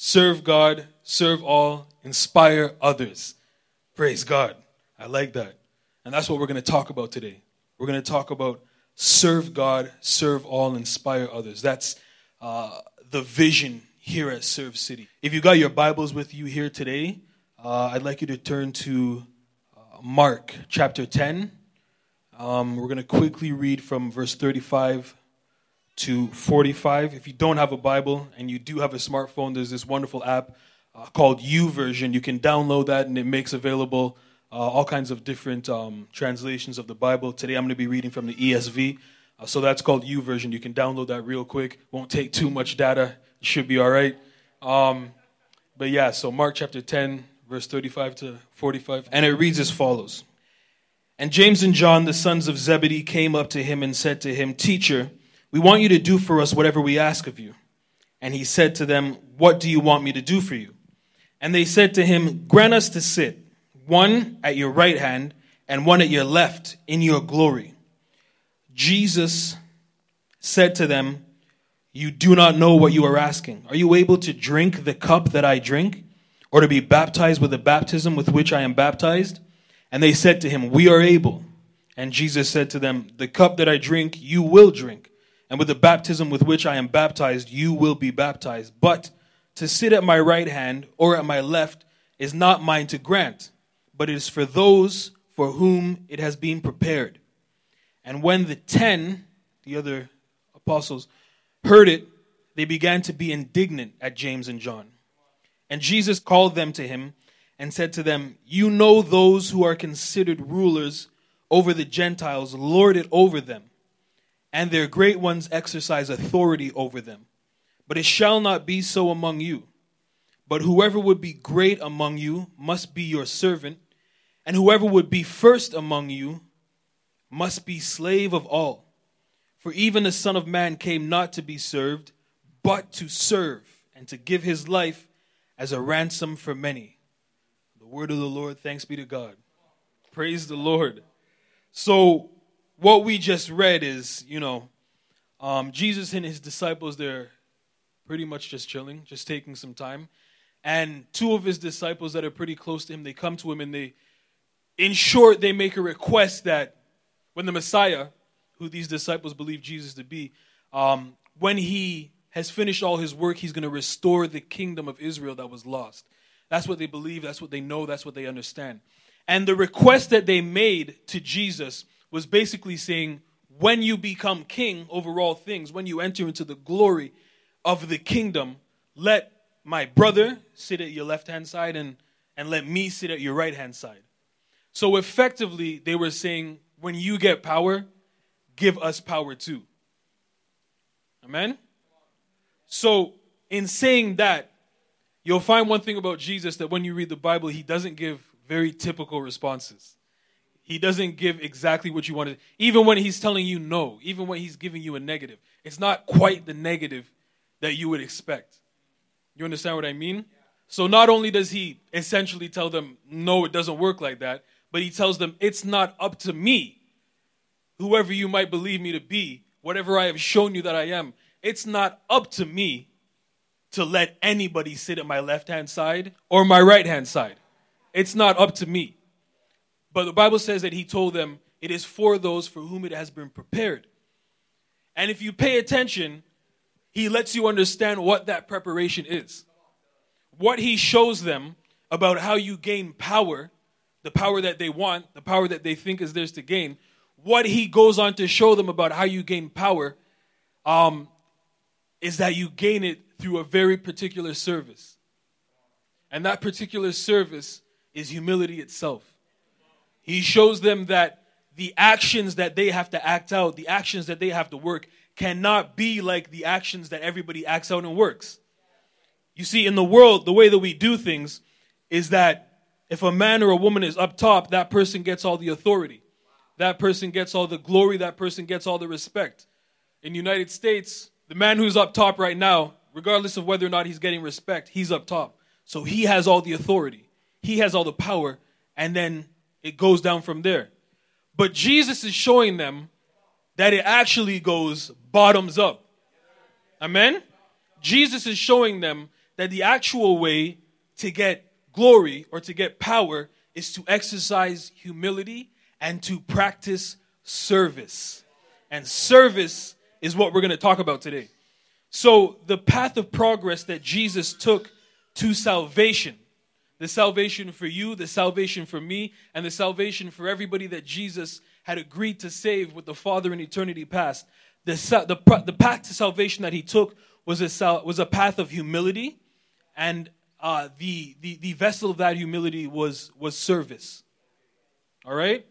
serve God, serve all, inspire others. Praise God. I like that. And that's what we're going to talk about today. We're going to talk about serve God, serve all, inspire others. That's uh, the vision here at Serve City. If you got your Bibles with you here today, uh, I'd like you to turn to uh, Mark chapter 10. Um, we're going to quickly read from verse 35 to 45. If you don't have a Bible and you do have a smartphone, there's this wonderful app uh, called YouVersion. You can download that and it makes available uh, all kinds of different um, translations of the Bible. Today I'm going to be reading from the ESV. Uh, so that's called YouVersion. You can download that real quick. Won't take too much data. Should be all right. Um, but yeah, so Mark chapter 10, verse 35 to 45. And it reads as follows And James and John, the sons of Zebedee, came up to him and said to him, Teacher, we want you to do for us whatever we ask of you. And he said to them, What do you want me to do for you? And they said to him, Grant us to sit, one at your right hand and one at your left, in your glory. Jesus said to them, You do not know what you are asking. Are you able to drink the cup that I drink, or to be baptized with the baptism with which I am baptized? And they said to him, We are able. And Jesus said to them, The cup that I drink, you will drink and with the baptism with which I am baptized, you will be baptized. But to sit at my right hand or at my left is not mine to grant, but it is for those for whom it has been prepared. And when the ten, the other apostles, heard it, they began to be indignant at James and John. And Jesus called them to him and said to them, You know those who are considered rulers over the Gentiles lord it over them and their great ones exercise authority over them. But it shall not be so among you. But whoever would be great among you must be your servant, and whoever would be first among you must be slave of all. For even the Son of Man came not to be served, but to serve, and to give his life as a ransom for many. The word of the Lord, thanks be to God. Praise the Lord. So, what we just read is, you know, um, Jesus and his disciples, they're pretty much just chilling, just taking some time. And two of his disciples that are pretty close to him, they come to him and they, in short, they make a request that when the Messiah, who these disciples believe Jesus to be, um, when he has finished all his work, he's going to restore the kingdom of Israel that was lost. That's what they believe, that's what they know, that's what they understand. And the request that they made to Jesus was basically saying, when you become king over all things, when you enter into the glory of the kingdom, let my brother sit at your left hand side and, and let me sit at your right hand side. So effectively, they were saying, when you get power, give us power too. Amen? So, in saying that, you'll find one thing about Jesus that when you read the Bible, he doesn't give very typical responses. He doesn't give exactly what you wanted. Even when he's telling you no, even when he's giving you a negative, it's not quite the negative that you would expect. You understand what I mean? So not only does he essentially tell them, no, it doesn't work like that, but he tells them, it's not up to me, whoever you might believe me to be, whatever I have shown you that I am, it's not up to me to let anybody sit at my left hand side or my right hand side. It's not up to me. But the Bible says that he told them, it is for those for whom it has been prepared. And if you pay attention, he lets you understand what that preparation is. What he shows them about how you gain power, the power that they want, the power that they think is theirs to gain. What he goes on to show them about how you gain power um, is that you gain it through a very particular service. And that particular service is humility itself. He shows them that the actions that they have to act out, the actions that they have to work, cannot be like the actions that everybody acts out and works. You see, in the world, the way that we do things is that if a man or a woman is up top, that person gets all the authority. That person gets all the glory. That person gets all the respect. In the United States, the man who's up top right now, regardless of whether or not he's getting respect, he's up top. So he has all the authority. He has all the power. And then it goes down from there. But Jesus is showing them that it actually goes bottoms up. Amen? Jesus is showing them that the actual way to get glory or to get power is to exercise humility and to practice service. And service is what we're going to talk about today. So, the path of progress that Jesus took to salvation, the salvation for you, the salvation for me, and the salvation for everybody that Jesus had agreed to save with the Father in eternity past, the, the, the path to salvation that he took was a, was a path of humility, and uh, the, the, the vessel of that humility was, was service. All right?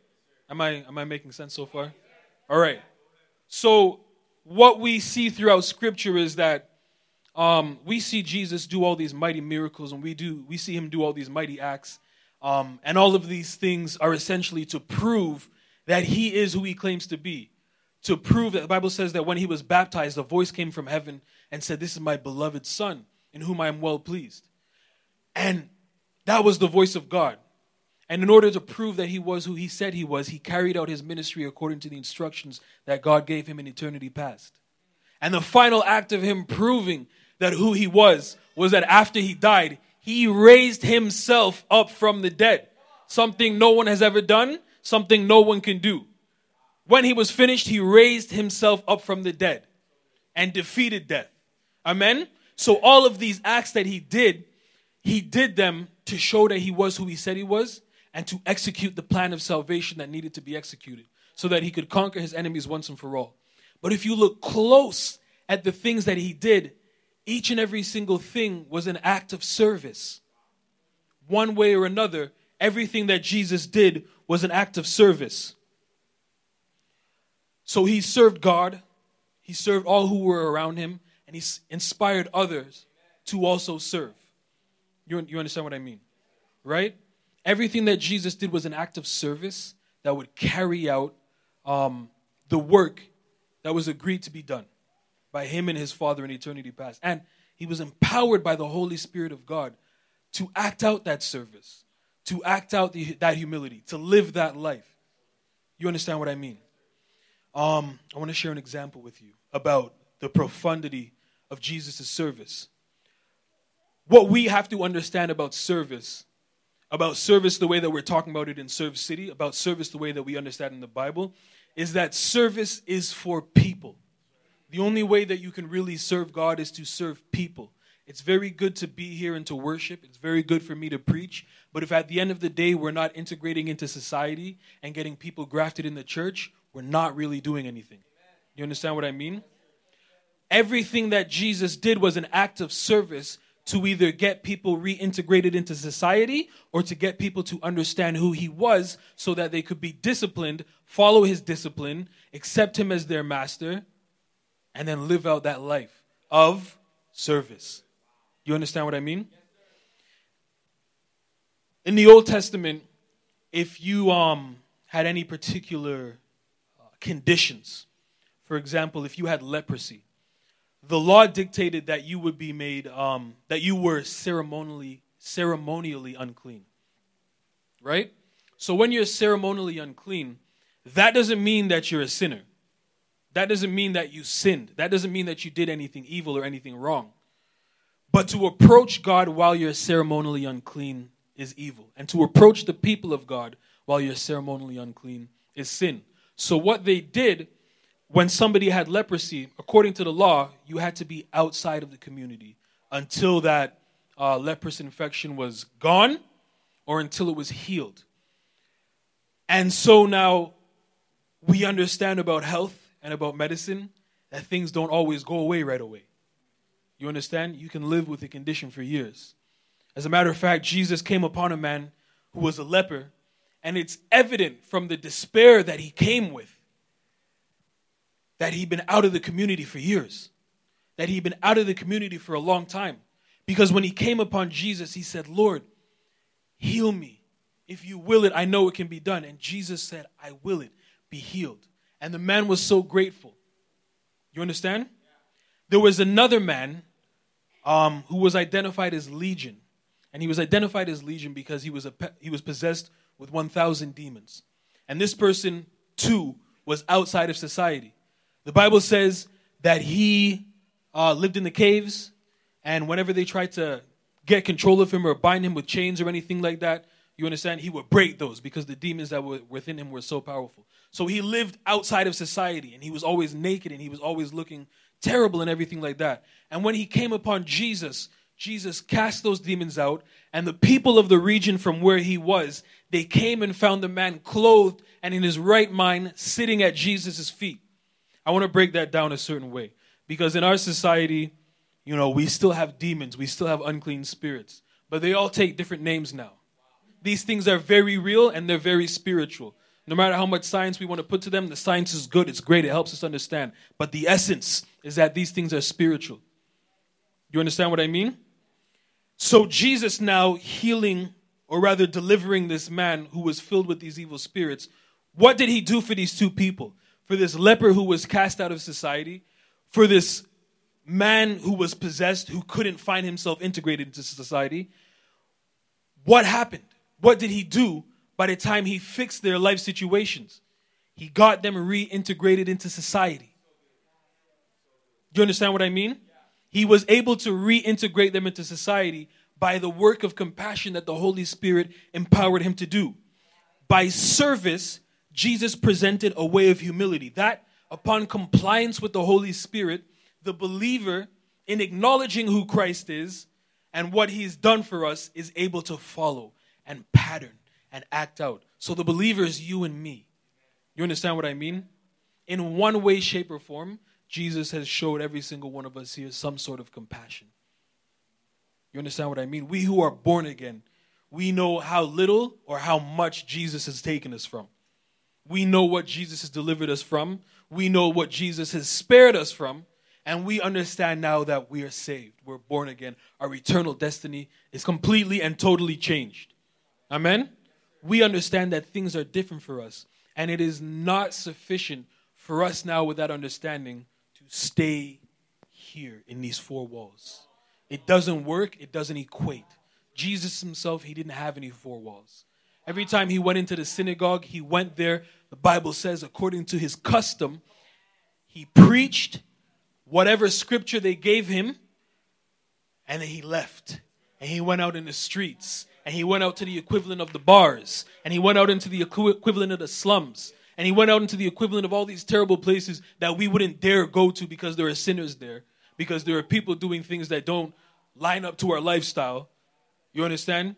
Am I, am I making sense so far? All right. So, what we see throughout Scripture is that um, we see Jesus do all these mighty miracles, and we do we see him do all these mighty acts, um, and all of these things are essentially to prove that he is who he claims to be. To prove that the Bible says that when he was baptized, a voice came from heaven and said, "This is my beloved Son, in whom I am well pleased." And that was the voice of God. And in order to prove that he was who he said he was, he carried out his ministry according to the instructions that God gave him in eternity past. And the final act of him proving that who he was was that after he died, he raised himself up from the dead. Something no one has ever done, something no one can do. When he was finished, he raised himself up from the dead and defeated death. Amen? So, all of these acts that he did, he did them to show that he was who he said he was and to execute the plan of salvation that needed to be executed so that he could conquer his enemies once and for all. But if you look close at the things that he did, each and every single thing was an act of service. One way or another, everything that Jesus did was an act of service. So he served God, he served all who were around him, and he inspired others to also serve. You, you understand what I mean? Right? Everything that Jesus did was an act of service that would carry out um, the work that was agreed to be done by him and his Father in eternity past. And he was empowered by the Holy Spirit of God to act out that service, to act out the, that humility, to live that life. You understand what I mean? Um, I want to share an example with you about the profundity of Jesus' service. What we have to understand about service about service the way that we're talking about it in Serve City, about service the way that we understand in the Bible, is that service is for people. The only way that you can really serve God is to serve people. It's very good to be here and to worship. It's very good for me to preach. But if at the end of the day we're not integrating into society and getting people grafted in the church, we're not really doing anything. You understand what I mean? Everything that Jesus did was an act of service to either get people reintegrated into society or to get people to understand who he was so that they could be disciplined, follow his discipline, accept him as their master, and then live out that life of service. You understand what I mean? In the Old Testament, if you um, had any particular uh, conditions, for example, if you had leprosy, the law dictated that you would be made um, that you were ceremonially ceremonially unclean right so when you're ceremonially unclean that doesn't mean that you're a sinner that doesn't mean that you sinned. That doesn't mean that you did anything evil or anything wrong. But to approach god while you're ceremonially unclean is evil. And to approach the people of god while you're ceremonially unclean is sin. So what they did when somebody had leprosy, according to the law, you had to be outside of the community until that uh, leprous infection was gone or until it was healed. And so now we understand about health and about medicine that things don't always go away right away. You understand? You can live with a condition for years. As a matter of fact, Jesus came upon a man who was a leper, and it's evident from the despair that he came with that he'd been out of the community for years, that he'd been out of the community for a long time. Because when he came upon Jesus, he said, Lord, heal me. If you will it, I know it can be done. And Jesus said, I will it. Be healed. And the man was so grateful. You understand? There was another man um, who was identified as Legion. And he was identified as Legion because he was, a, he was possessed with 1,000 demons. And this person, too, was outside of society. The Bible says that he uh, lived in the caves And whenever they tried to get control of him or bind him with chains or anything like that, you understand? He would break those because the demons that were within him were so powerful. So he lived outside of society and he was always naked and he was always looking terrible and everything like that. And when he came upon Jesus, Jesus cast those demons out, and the people of the region from where he was, they came and found the man clothed and in his right mind sitting at Jesus' feet. I want to break that down a certain way because in our society, you know, we still have demons, we still have unclean spirits, but they all take different names now. These things are very real and they're very spiritual. No matter how much science we want to put to them, the science is good, it's great, it helps us understand. But the essence is that these things are spiritual. You understand what I mean? So Jesus now healing, or rather delivering this man who was filled with these evil spirits, what did he do for these two people? For this leper who was cast out of society, for this man who was possessed, who couldn't find himself integrated into society. What happened? What did he do by the time he fixed their life situations? He got them reintegrated into society. Do you understand what I mean? He was able to reintegrate them into society by the work of compassion that the Holy Spirit empowered him to do. By service, Jesus presented a way of humility. That, upon compliance with the Holy Spirit, the believer, in acknowledging who Christ is and what he's done for us, is able to follow and pattern and act out. So the believer is you and me. You understand what I mean? In one way, shape, or form, Jesus has showed every single one of us here some sort of compassion. You understand what I mean? We who are born again, we know how little or how much Jesus has taken us from. We know what Jesus has delivered us from. We know what Jesus has spared us from. And we understand now that we are saved. We're born again. Our eternal destiny is completely and totally changed. Amen? We understand that things are different for us. And it is not sufficient for us now, with that understanding, to stay here in these four walls. It doesn't work, it doesn't equate. Jesus himself, he didn't have any four walls. Every time he went into the synagogue, he went there, the Bible says, according to his custom, he preached whatever scripture they gave him, and then he left. And he went out in the streets, and he went out to the equivalent of the bars, and he went out into the equivalent of the slums, and he went out into the equivalent of all these terrible places that we wouldn't dare go to because there are sinners there, because there are people doing things that don't line up to our lifestyle. You understand?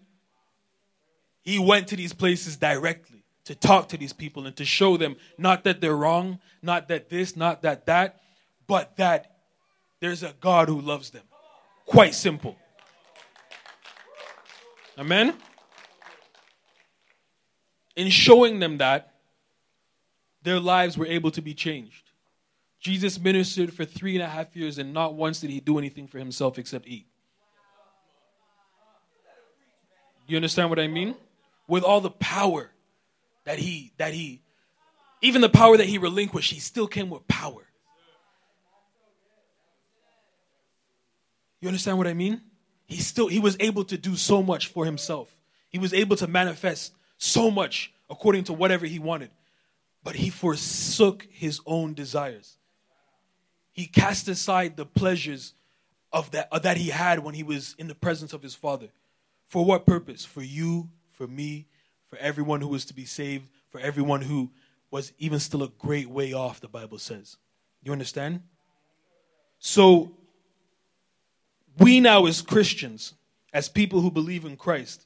He went to these places directly to talk to these people and to show them not that they're wrong, not that this, not that that, but that there's a God who loves them. Quite simple. Amen? In showing them that, their lives were able to be changed. Jesus ministered for three and a half years, and not once did he do anything for himself except eat. You understand what I mean? With all the power that he that he even the power that he relinquished, he still came with power. You understand what I mean? He still he was able to do so much for himself. He was able to manifest so much according to whatever he wanted but he forsook his own desires. He cast aside the pleasures of that, of that he had when he was in the presence of his father. For what purpose? For you, for me, for everyone who was to be saved, for everyone who was even still a great way off, the Bible says. You understand? So, we now, as Christians, as people who believe in Christ,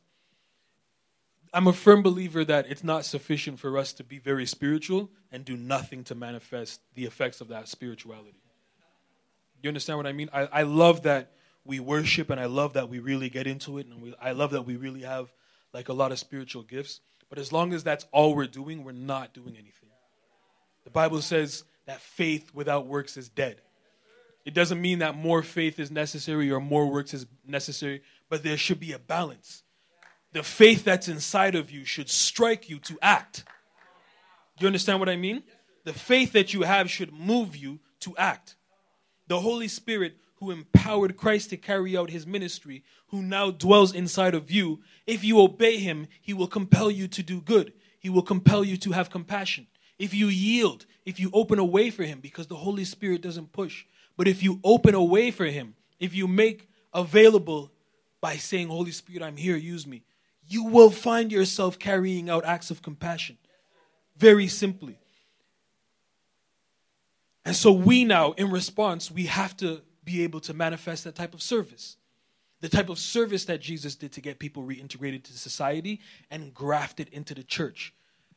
I'm a firm believer that it's not sufficient for us to be very spiritual and do nothing to manifest the effects of that spirituality. You understand what I mean? I, I love that we worship and I love that we really get into it and we, I love that we really have like a lot of spiritual gifts. But as long as that's all we're doing, we're not doing anything. The Bible says that faith without works is dead. It doesn't mean that more faith is necessary or more works is necessary, but there should be a balance the faith that's inside of you should strike you to act. Do you understand what I mean? The faith that you have should move you to act. The Holy Spirit, who empowered Christ to carry out his ministry, who now dwells inside of you, if you obey him, he will compel you to do good. He will compel you to have compassion. If you yield, if you open a way for him, because the Holy Spirit doesn't push, but if you open a way for him, if you make available by saying, Holy Spirit, I'm here, use me, you will find yourself carrying out acts of compassion. Very simply. And so we now, in response, we have to be able to manifest that type of service. The type of service that Jesus did to get people reintegrated to society and grafted into the church.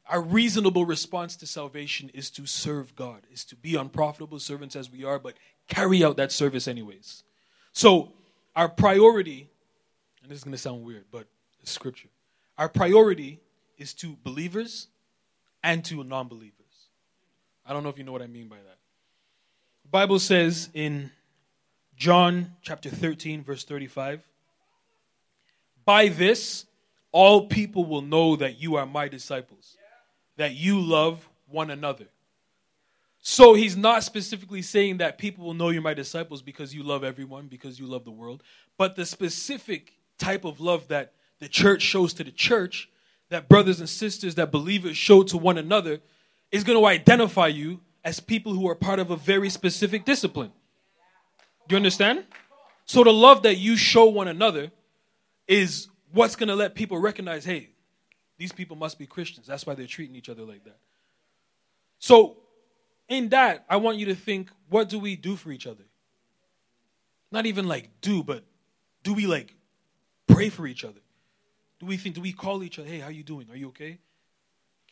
Our reasonable response to salvation is to serve God, is to be unprofitable servants as we are, but carry out that service anyways. So, our priority, and this is going to sound weird, but it's scripture. Our priority is to believers and to non believers. I don't know if you know what I mean by that. The Bible says in John chapter 13, verse 35 By this, all people will know that you are my disciples, that you love one another. So he's not specifically saying that people will know you're my disciples because you love everyone, because you love the world, but the specific type of love that the church shows to the church, that brothers and sisters, that believers show to one another, is going to identify you as people who are part of a very specific discipline. Do you understand? So the love that you show one another is what's going to let people recognize hey, these people must be Christians. That's why they're treating each other like that. So, in that, I want you to think what do we do for each other? Not even like do, but do we like pray for each other? Do we think, do we call each other, hey, how you doing? Are you okay?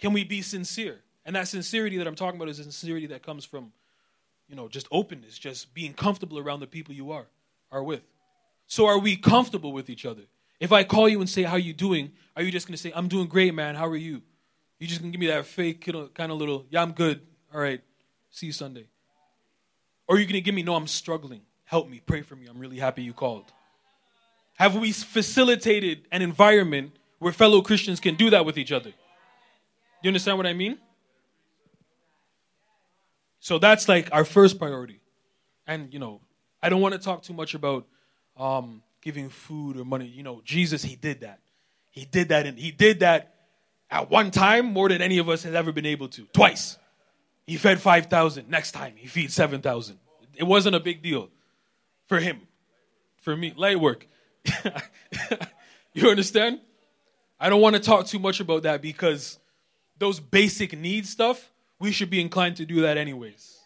Can we be sincere? And that sincerity that I'm talking about is a sincerity that comes from, you know, just openness, just being comfortable around the people you are, are with. So are we comfortable with each other? If I call you and say, how you doing? Are you just going to say, I'm doing great, man. How are you? You just going to give me that fake kind of little, yeah, I'm good. All right. See you Sunday. Or are you going to give me, no, I'm struggling. Help me. Pray for me. I'm really happy you called. Have we facilitated an environment where fellow Christians can do that with each other? Do you understand what I mean? So that's like our first priority. And, you know, I don't want to talk too much about um, giving food or money. You know, Jesus, he did that. He did that, and he did that at one time more than any of us has ever been able to. Twice. He fed 5,000. Next time, he feeds 7,000. It wasn't a big deal for him. For me, light work. you understand? I don't want to talk too much about that because those basic needs stuff, we should be inclined to do that anyways.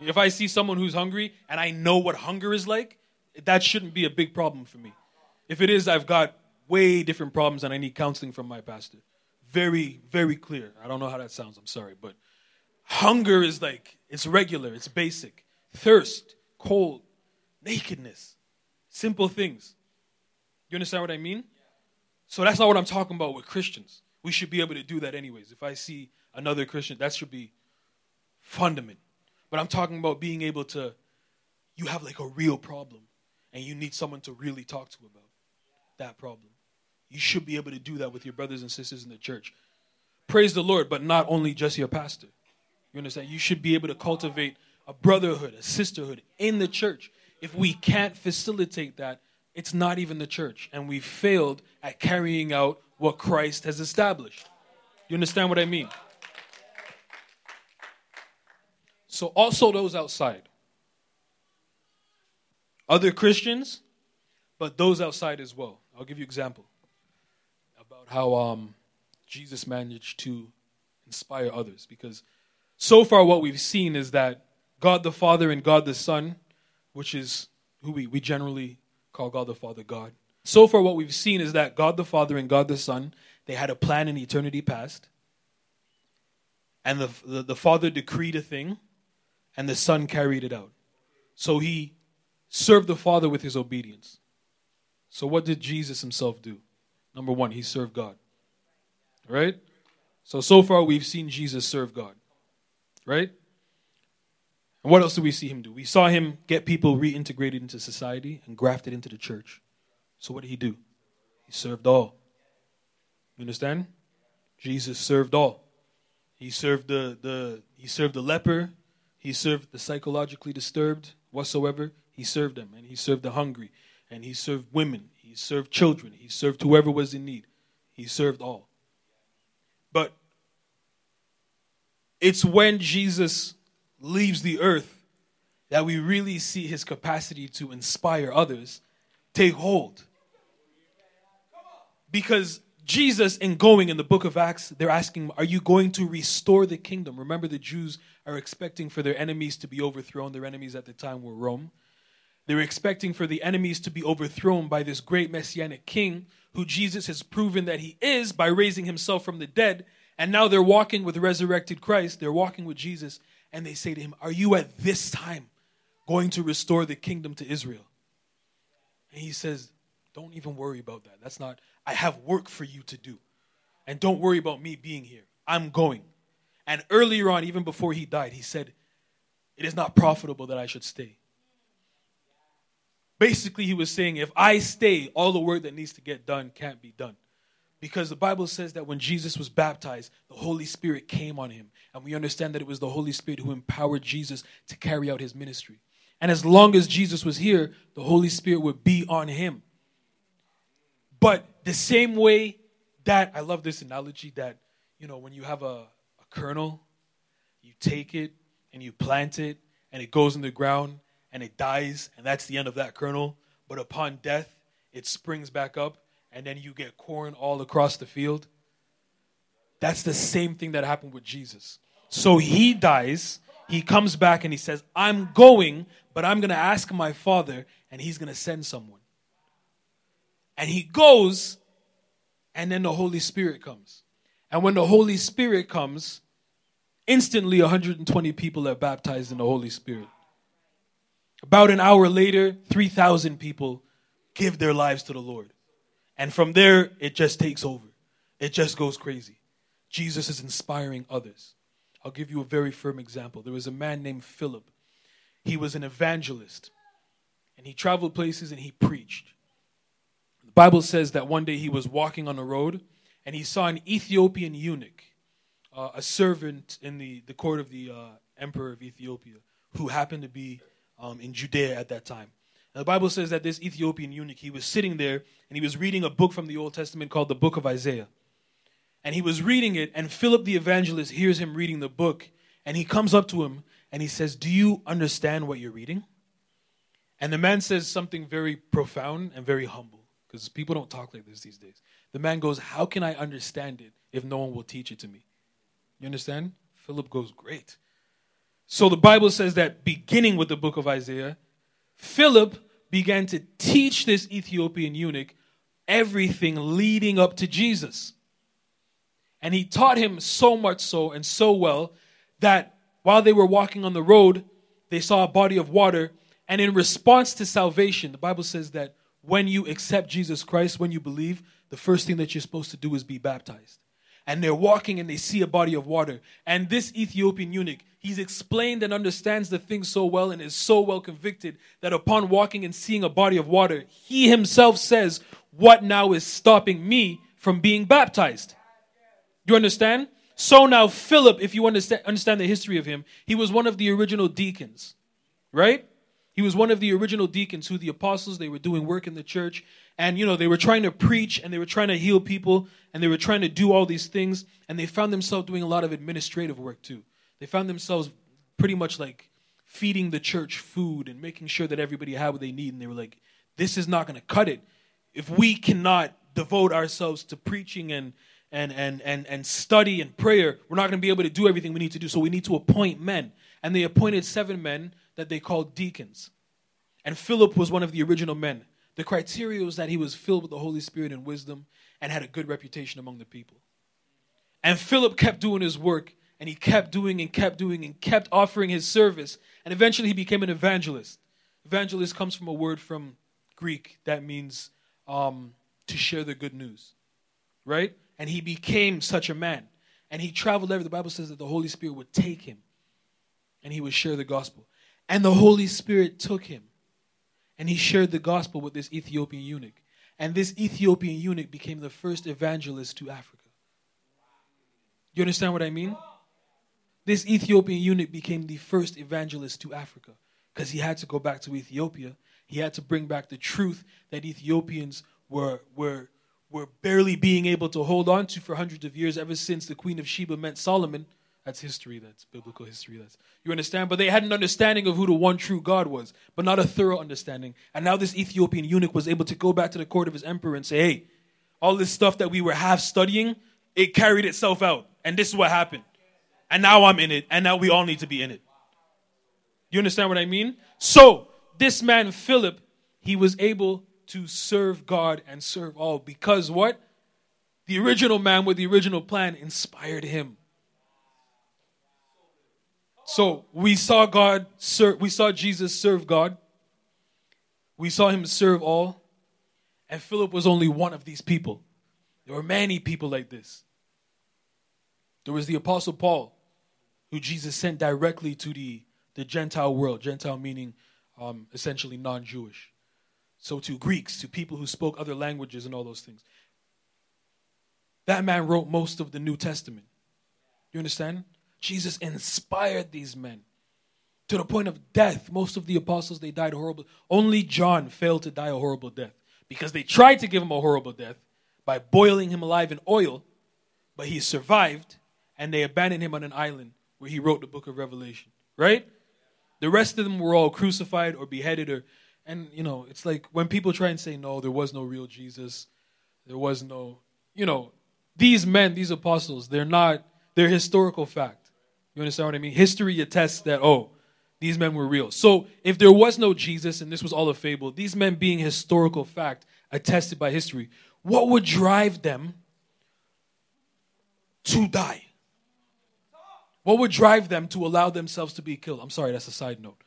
If I see someone who's hungry and I know what hunger is like, that shouldn't be a big problem for me. If it is, I've got way different problems and I need counseling from my pastor. Very, very clear. I don't know how that sounds, I'm sorry, but hunger is like, it's regular, it's basic. Thirst, cold, nakedness, simple things. You understand what I mean? So that's not what I'm talking about with Christians. We should be able to do that anyways. If I see another Christian, that should be fundament. But I'm talking about being able to, you have like a real problem and you need someone to really talk to about that problem. You should be able to do that with your brothers and sisters in the church. Praise the Lord, but not only just your pastor. You understand? You should be able to cultivate a brotherhood, a sisterhood in the church. If we can't facilitate that, it's not even the church. And we failed at carrying out what Christ has established. You understand what I mean? So, also those outside. Other Christians, but those outside as well. I'll give you an example about how um, Jesus managed to inspire others. Because so far, what we've seen is that God the Father and God the Son, which is who we, we generally call God the Father God. So far, what we've seen is that God the Father and God the Son, they had a plan in eternity past. And the, the, the Father decreed a thing, and the Son carried it out. So he served the Father with his obedience. So what did Jesus himself do? Number one, he served God. Right? So, so far we've seen Jesus serve God. Right? And what else do we see him do? We saw him get people reintegrated into society and grafted into the church. So what did he do? He served all. You understand? Jesus served all. He served the, the he served the leper, he served the psychologically disturbed whatsoever. He served them, and he served the hungry, and he served women, he served children, he served whoever was in need. He served all. But it's when Jesus leaves the earth that we really see his capacity to inspire others take hold. Because Jesus, in going in the book of Acts, they're asking, Are you going to restore the kingdom? Remember, the Jews are expecting for their enemies to be overthrown. Their enemies at the time were Rome. They're expecting for the enemies to be overthrown by this great messianic king who Jesus has proven that he is by raising himself from the dead. And now they're walking with resurrected Christ. They're walking with Jesus. And they say to him, Are you at this time going to restore the kingdom to Israel? And he says, Don't even worry about that. That's not, I have work for you to do. And don't worry about me being here. I'm going. And earlier on, even before he died, he said, It is not profitable that I should stay. Basically, he was saying, If I stay, all the work that needs to get done can't be done. Because the Bible says that when Jesus was baptized, the Holy Spirit came on him. And we understand that it was the Holy Spirit who empowered Jesus to carry out his ministry. And as long as Jesus was here, the Holy Spirit would be on him. But the same way that, I love this analogy that, you know, when you have a, a kernel, you take it and you plant it and it goes in the ground and it dies, and that's the end of that kernel. But upon death, it springs back up, and then you get corn all across the field. That's the same thing that happened with Jesus. So he dies, he comes back, and he says, I'm going, but I'm going to ask my Father, and he's going to send someone. And he goes, and then the Holy Spirit comes. And when the Holy Spirit comes, instantly 120 people are baptized in the Holy Spirit. About an hour later, 3,000 people give their lives to the Lord. And from there, it just takes over. It just goes crazy. Jesus is inspiring others. I'll give you a very firm example. There was a man named Philip. He was an evangelist, and he traveled places and he preached. The Bible says that one day he was walking on the road and he saw an Ethiopian eunuch, uh, a servant in the, the court of the uh, emperor of Ethiopia, who happened to be um, in Judea at that time. The Bible says that this Ethiopian eunuch, he was sitting there and he was reading a book from the Old Testament called the Book of Isaiah. And he was reading it, and Philip the evangelist hears him reading the book, and he comes up to him and he says, Do you understand what you're reading? And the man says something very profound and very humble, because people don't talk like this these days. The man goes, How can I understand it if no one will teach it to me? You understand? Philip goes, Great. So the Bible says that beginning with the book of Isaiah, Philip began to teach this Ethiopian eunuch everything leading up to Jesus. And he taught him so much so and so well that while they were walking on the road, they saw a body of water. And in response to salvation, the Bible says that when you accept Jesus Christ, when you believe, the first thing that you're supposed to do is be baptized. And they're walking and they see a body of water. And this Ethiopian eunuch, He's explained and understands the thing so well and is so well convicted that upon walking and seeing a body of water, he himself says, What now is stopping me from being baptized? You understand? So now, Philip, if you understand, understand the history of him, he was one of the original deacons, right? He was one of the original deacons who the apostles, they were doing work in the church. And, you know, they were trying to preach and they were trying to heal people and they were trying to do all these things. And they found themselves doing a lot of administrative work too. They found themselves pretty much like feeding the church food and making sure that everybody had what they need. And they were like, this is not going to cut it. If we cannot devote ourselves to preaching and, and, and, and, and study and prayer, we're not going to be able to do everything we need to do. So we need to appoint men. And they appointed seven men that they called deacons. And Philip was one of the original men. The criteria was that he was filled with the Holy Spirit and wisdom and had a good reputation among the people. And Philip kept doing his work and he kept doing and kept doing and kept offering his service. And eventually he became an evangelist. Evangelist comes from a word from Greek that means um, to share the good news, right? And he became such a man. And he traveled everywhere. The Bible says that the Holy Spirit would take him and he would share the gospel. And the Holy Spirit took him and he shared the gospel with this Ethiopian eunuch. And this Ethiopian eunuch became the first evangelist to Africa. You understand what I mean? This Ethiopian eunuch became the first evangelist to Africa because he had to go back to Ethiopia. He had to bring back the truth that Ethiopians were, were, were barely being able to hold on to for hundreds of years, ever since the Queen of Sheba met Solomon That's history. That's biblical history. That's you understand. But they had an understanding of who the one true God was, but not a thorough understanding. And now this Ethiopian eunuch was able to go back to the court of his emperor and say, "Hey, all this stuff that we were half studying, it carried itself out, and this is what happened. And now I'm in it, and now we all need to be in it." You understand what I mean? So this man Philip, he was able to serve God and serve all because what? The original man with the original plan inspired him. So we saw God serve, we saw Jesus serve God. We saw him serve all. And Philip was only one of these people. There were many people like this. There was the Apostle Paul, who Jesus sent directly to the, the Gentile world, Gentile meaning um, essentially non Jewish. So to Greeks, to people who spoke other languages and all those things. That man wrote most of the New Testament. You understand? Jesus inspired these men to the point of death. Most of the apostles, they died horrible. Only John failed to die a horrible death because they tried to give him a horrible death by boiling him alive in oil, but he survived and they abandoned him on an island where he wrote the book of Revelation. Right? The rest of them were all crucified or beheaded or and you know, it's like when people try and say no, there was no real Jesus. There was no, you know, these men, these apostles, they're not they're historical fact. You understand what I mean? History attests that, oh, these men were real. So if there was no Jesus and this was all a fable, these men being historical fact, attested by history, what would drive them to die? What would drive them to allow themselves to be killed? I'm sorry, that's a side note.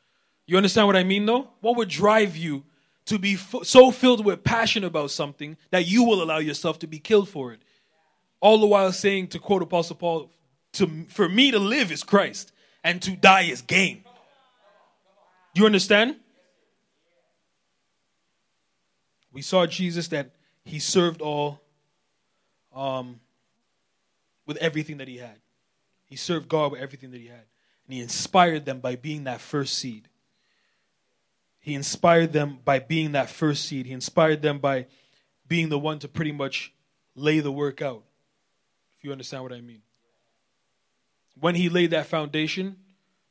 You understand what I mean, though? What would drive you to be f- so filled with passion about something that you will allow yourself to be killed for it? All the while saying, to quote Apostle Paul, to, for me to live is Christ, and to die is gain. You understand? We saw Jesus that he served all um, with everything that he had. He served God with everything that he had. And he inspired them by being that first seed. He inspired them by being that first seed. He inspired them by being the one to pretty much lay the work out. If you understand what I mean when he laid that foundation,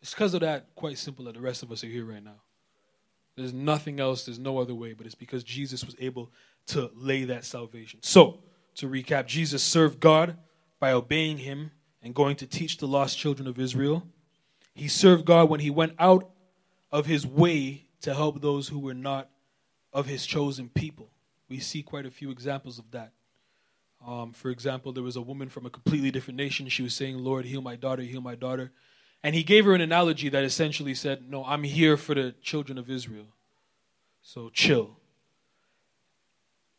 it's because of that, quite simple, that the rest of us are here right now. There's nothing else, there's no other way, but it's because Jesus was able to lay that salvation. So, to recap, Jesus served God by obeying him and going to teach the lost children of Israel. He served God when he went out of his way to help those who were not of his chosen people. We see quite a few examples of that. Um, for example, there was a woman from a completely different nation. She was saying, Lord, heal my daughter, heal my daughter. And he gave her an analogy that essentially said, No, I'm here for the children of Israel. So chill.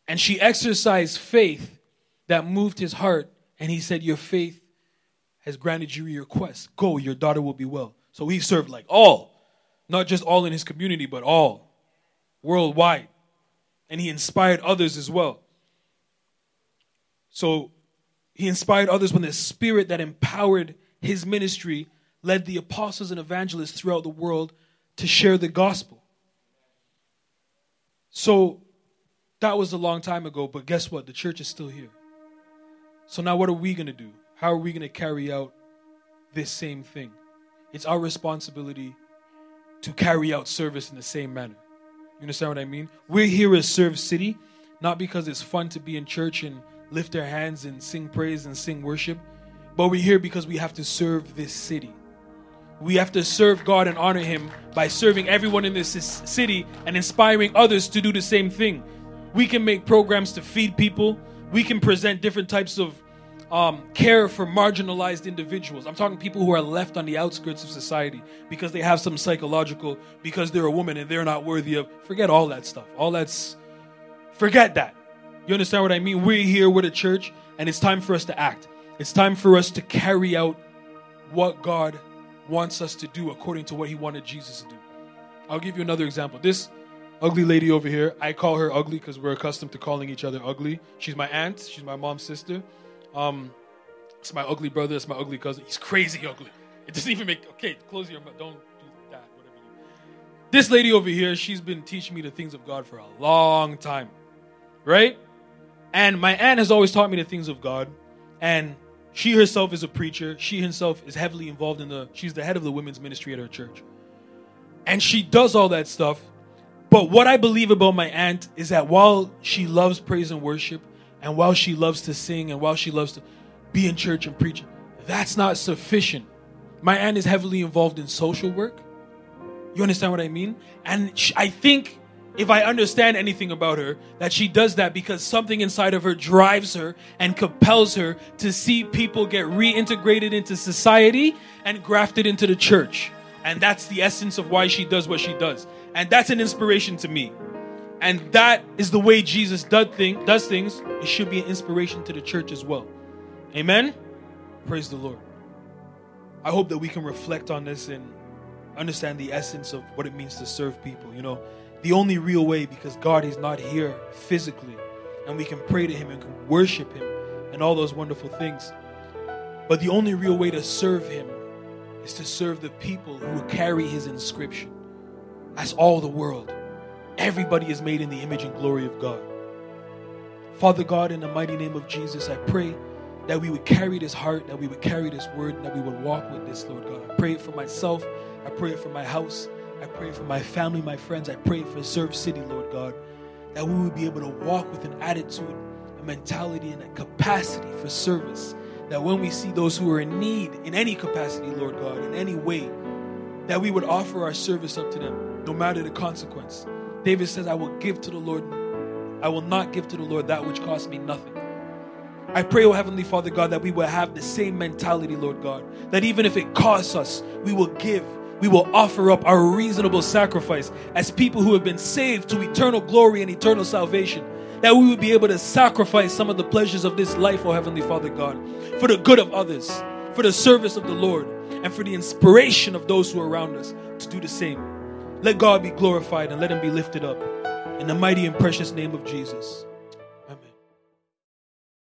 And she exercised faith that moved his heart. And he said, Your faith has granted you your request. Go, your daughter will be well. So he served like all, not just all in his community, but all worldwide. And he inspired others as well. So he inspired others when the spirit that empowered his ministry led the apostles and evangelists throughout the world to share the gospel. So that was a long time ago, but guess what? The church is still here. So now what are we going to do? How are we going to carry out this same thing? It's our responsibility to carry out service in the same manner. You understand what I mean? We're here as Serve City, not because it's fun to be in church and lift our hands and sing praise and sing worship, but we're here because we have to serve this city. We have to serve God and honor Him by serving everyone in this city and inspiring others to do the same thing. We can make programs to feed people. We can present different types of um, care for marginalized individuals. I'm talking people who are left on the outskirts of society because they have some psychological, because they're a woman and they're not worthy of. Forget all that stuff. All that's, forget that. You understand what I mean? We're here with a church, and it's time for us to act. It's time for us to carry out what God wants us to do according to what He wanted Jesus to do. I'll give you another example. This ugly lady over here, I call her ugly because we're accustomed to calling each other ugly. She's my aunt, she's my mom's sister. Um, it's my ugly brother, it's my ugly cousin. He's crazy ugly. It doesn't even make okay, close your mouth. Don't do that, whatever you This lady over here, she's been teaching me the things of God for a long time. Right? And my aunt has always taught me the things of God. And She herself is a preacher. She herself is heavily involved in the, she's the head of the women's ministry at her church. And she does all that stuff. But what I believe about my aunt is that while she loves praise and worship, and while she loves to sing, and while she loves to be in church and preach, that's not sufficient. My aunt is heavily involved in social work. You understand what I mean? And I think if I understand anything about her, that she does that because something inside of her drives her and compels her to see people get reintegrated into society and grafted into the church. And that's the essence of why she does what she does. And that's an inspiration to me. And that is the way Jesus does, thing, does things. It should be an inspiration to the church as well. Amen? Praise the Lord. I hope that we can reflect on this and understand the essence of what it means to serve people. You know, the only real way because God is not here physically and we can pray to Him and can worship Him and all those wonderful things. But the only real way to serve Him is to serve the people who carry His inscription. That's all the world. Everybody is made in the image and glory of God. Father God, in the mighty name of Jesus, I pray that we would carry this heart, that we would carry this word, and that we would walk with this, Lord God. I pray it for myself. I pray it for my house. I pray for my family, my friends. I pray for Serve City, Lord God, that we would be able to walk with an attitude, a mentality, and a capacity for service. That when we see those who are in need in any capacity, Lord God, in any way, that we would offer our service up to them, no matter the consequence. David says, I will give to the Lord, I will not give to the Lord that which costs me nothing. I pray, oh Heavenly Father God, that we will have the same mentality, Lord God, that even if it costs us, we will give we will offer up our reasonable sacrifice as people who have been saved to eternal glory and eternal salvation. That we would be able to sacrifice some of the pleasures of this life, oh Heavenly Father God, for the good of others, for the service of the Lord, and for the inspiration of those who are around us to do the same. Let God be glorified and let Him be lifted up. In the mighty and precious name of Jesus.